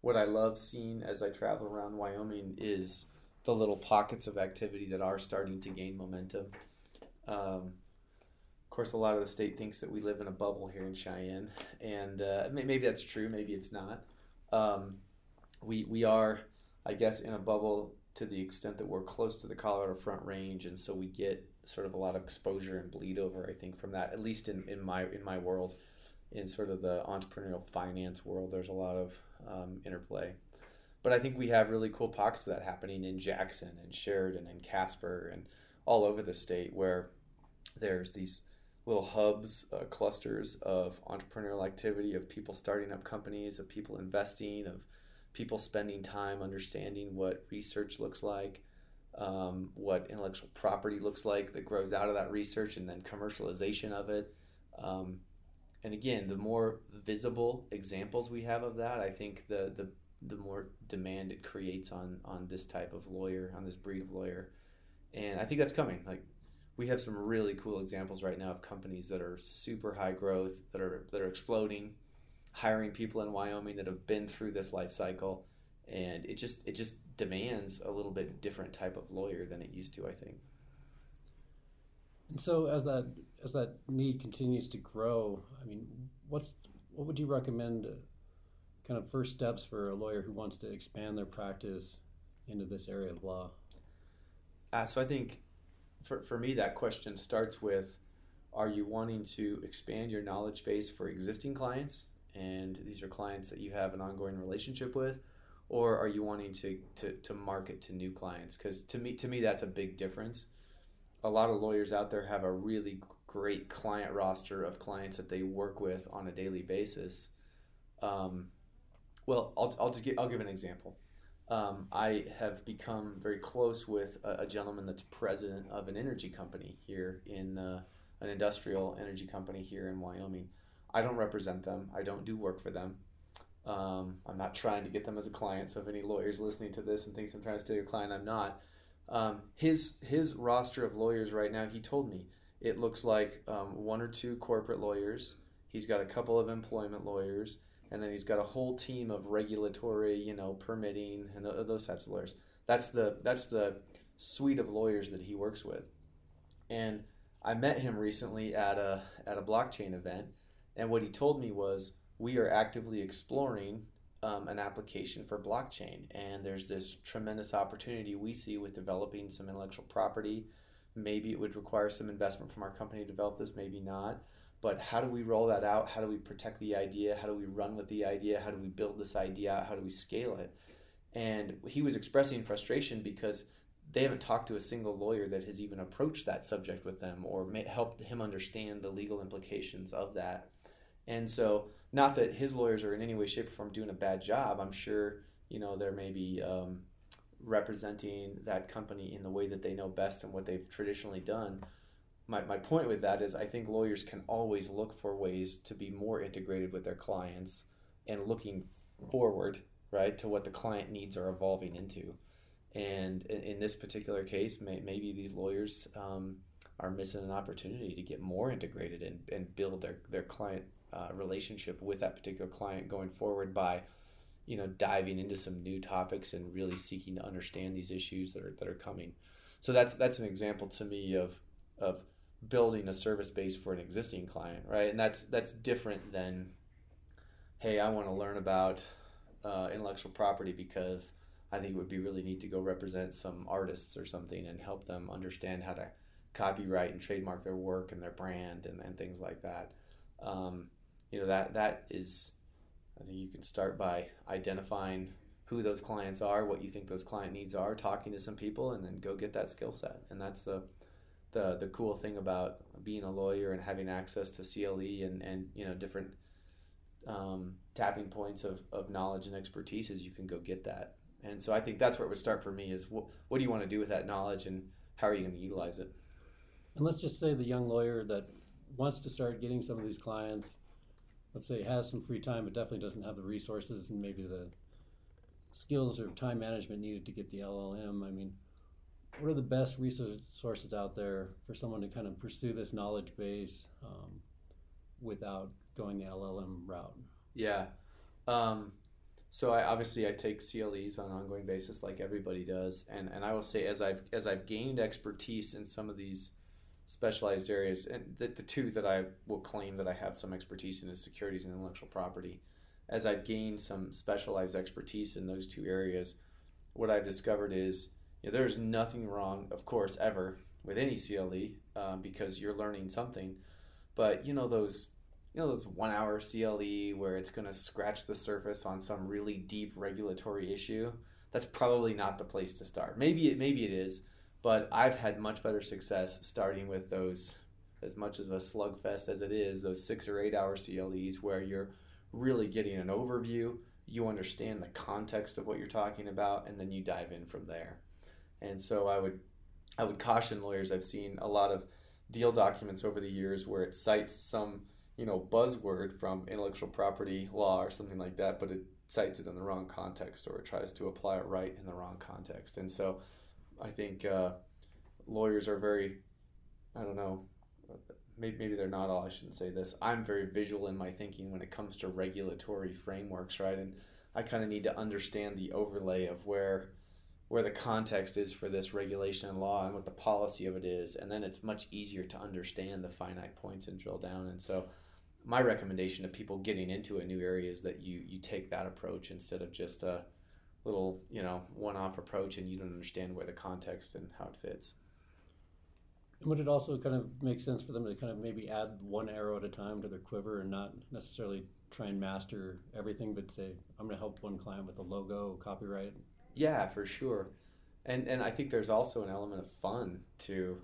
what I love seeing as I travel around Wyoming is the little pockets of activity that are starting to gain momentum. Um, of course, a lot of the state thinks that we live in a bubble here in Cheyenne, and uh, maybe that's true, maybe it's not. Um, we we are, I guess, in a bubble to the extent that we're close to the Colorado Front Range, and so we get sort of a lot of exposure and bleed over. I think from that, at least in, in my in my world, in sort of the entrepreneurial finance world, there's a lot of um, interplay. But I think we have really cool pockets of that happening in Jackson and Sheridan and Casper and all over the state where there's these little hubs, uh, clusters of entrepreneurial activity, of people starting up companies, of people investing, of people spending time understanding what research looks like, um, what intellectual property looks like that grows out of that research, and then commercialization of it. Um, and again, the more visible examples we have of that, I think the the the more demand it creates on on this type of lawyer, on this breed of lawyer, and I think that's coming. Like we have some really cool examples right now of companies that are super high growth, that are that are exploding, hiring people in Wyoming that have been through this life cycle, and it just it just demands a little bit different type of lawyer than it used to. I think. And so as that as that need continues to grow, I mean, what's what would you recommend? Uh, kind of first steps for a lawyer who wants to expand their practice into this area of law. Uh, so I think for, for me that question starts with are you wanting to expand your knowledge base for existing clients and these are clients that you have an ongoing relationship with or are you wanting to, to, to market to new clients because to me to me that's a big difference a lot of lawyers out there have a really great client roster of clients that they work with on a daily basis um, well I'll, I'll, just give, I'll give an example um, I have become very close with a, a, gentleman that's president of an energy company here in uh, an industrial energy company here in Wyoming I don't represent them. I don't do work for them. Um, I'm not trying to get them as a client. So if any lawyers listening to this and thinks I'm trying to steal your client, I'm not. Um, his his roster of lawyers right now, he told me it looks like um, one or two corporate lawyers. He's got a couple of employment lawyers, and then he's got a whole team of regulatory, you know, permitting and those types of lawyers. That's the that's the suite of lawyers that he works with. And I met him recently at a at a blockchain event, and what he told me was, we are actively exploring um, an application for blockchain. And there's this tremendous opportunity we see with developing some intellectual property. Maybe it would require some investment from our company to develop this, maybe not. But how do we roll that out? How do we protect the idea? How do we run with the idea? How do we build this idea out? How do we scale it? And he was expressing frustration because they haven't talked to a single lawyer that has even approached that subject with them or helped him understand the legal implications of that. And so, not that his lawyers are in any way, shape, or form doing a bad job. I'm sure you know there may be um, representing that company in the way that they know best and what they've traditionally done. My, my point with that is I think lawyers can always look for ways to be more integrated with their clients and looking forward, right, to what the client needs are evolving into. And in, in this particular case, may, maybe these lawyers um, are missing an opportunity to get more integrated and, and build their, their client uh, relationship with that particular client going forward by you know diving into some new topics and really seeking to understand these issues that are that are coming. So that's that's an example to me of of building a service base for an existing client right? And that's that's different than hey i want to learn about uh, intellectual property because i think it would be really neat to go represent some artists or something and help them understand how to copyright and trademark their work and their brand and, and things like that. Um, you know that that is I think you can start by identifying who those clients are, what you think those client needs are, talking to some people, and then go get that skill set. And that's the the the cool thing about being a lawyer and having access to CLE and and you know different um, tapping points of, of knowledge and expertise is you can go get that. And so I think that's where it would start for me is what, what do you want to do with that knowledge and how are you going to utilize it? And let's just say the young lawyer that wants to start getting some of these clients let's say has some free time but definitely doesn't have the resources and maybe the skills or time management needed to get the LLM. I mean, what are the best resources sources out there for someone to kind of pursue this knowledge base um, without going the LLM route? Yeah. Um, so I obviously I take CLEs on an ongoing basis like everybody does, and and I will say as I've as I've gained expertise in some of these specialized areas. And the, the two that I will claim that I have some expertise in is securities and intellectual property. As I've gained some specialized expertise in those two areas, what I've discovered is you know, there's nothing wrong, of course, ever with any CLE um, because you're learning something. But you know those you know those one hour CLE where it's going to scratch the surface on some really deep regulatory issue. That's probably not the place to start. Maybe it maybe it is, but I've had much better success starting with those, as much as a slugfest as it is, those six or eight hour CLEs where you're really getting an overview, you understand the context of what you're talking about, and then you dive in from there. And so I would, I would caution lawyers. I've seen a lot of deal documents over the years where it cites some, you know, buzzword from intellectual property law or something like that, but it cites it in the wrong context or it tries to apply it right in the wrong context. And so I think uh, lawyers are very, I don't know, maybe, maybe they're not all, I shouldn't say this. I'm very visual in my thinking when it comes to regulatory frameworks, right? And I kind of need to understand the overlay of where where the context is for this regulation and law and what the policy of it is and then it's much easier to understand the finite points and drill down and so my recommendation to people getting into a new area is that you you take that approach instead of just a little you know one-off approach and you don't understand where the context and how it fits. Would it also kind of make sense for them to kind of maybe add one arrow at a time to their quiver and not necessarily try and master everything but say i'm going to help one client with a logo copyright yeah for sure. And and i think there's also an element of fun to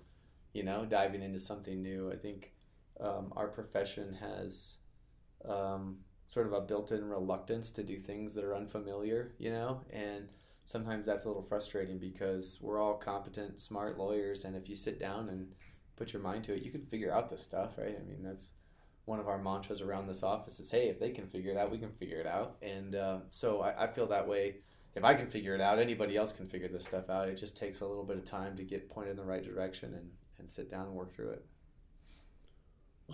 you know diving into something new. I think um, our profession has um, sort of a built-in reluctance to do things that are unfamiliar, you know, and sometimes that's a little frustrating because we're all competent, smart lawyers, and if you sit down and put your mind to it, you can figure out this stuff, right? I mean, that's one of our mantras around this office is, hey, if they can figure it out, we can figure it out, and uh, so I, I feel that way. If I can figure it out, anybody else can figure this stuff out. It just takes a little bit of time to get pointed in the right direction and, and sit down and work through it.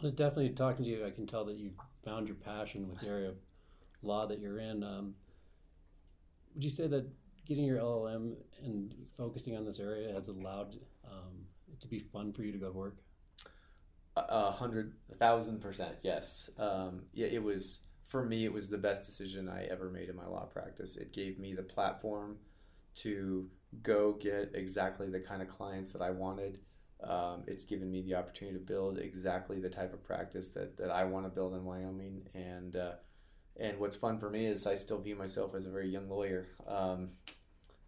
Well, definitely talking to you, I can tell that you found your passion with the area of law that you're in. Um, would you say that getting your LLM and focusing on this area has allowed um, it to be fun for you to go to work? A hundred, a thousand percent, yes. Um, yeah, it was for me. It was the best decision I ever made in my law practice. It gave me the platform to go get exactly the kind of clients that I wanted um, it's given me the opportunity to build exactly the type of practice that, that I want to build in Wyoming. And uh, and what's fun for me is I still view myself as a very young lawyer. Um,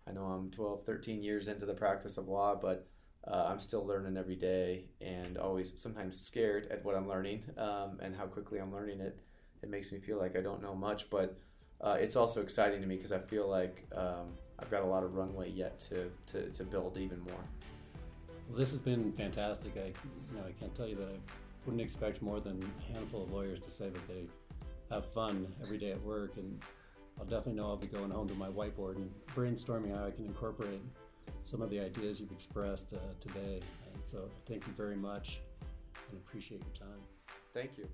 I know I'm 12, 13 years into the practice of law, but uh, I'm still learning every day and always sometimes scared at what I'm learning um, and how quickly I'm learning it. It makes me feel like I don't know much, but uh, it's also exciting to me because I feel like um, I've got a lot of runway yet to, to, to build even more. Well, this has been fantastic. I, you know, I can't tell you that I wouldn't expect more than a handful of lawyers to say that they have fun every day at work, and I'll definitely know I'll be going home to my whiteboard and brainstorming how I can incorporate some of the ideas you've expressed uh, today. And So thank you very much and appreciate your time. Thank you.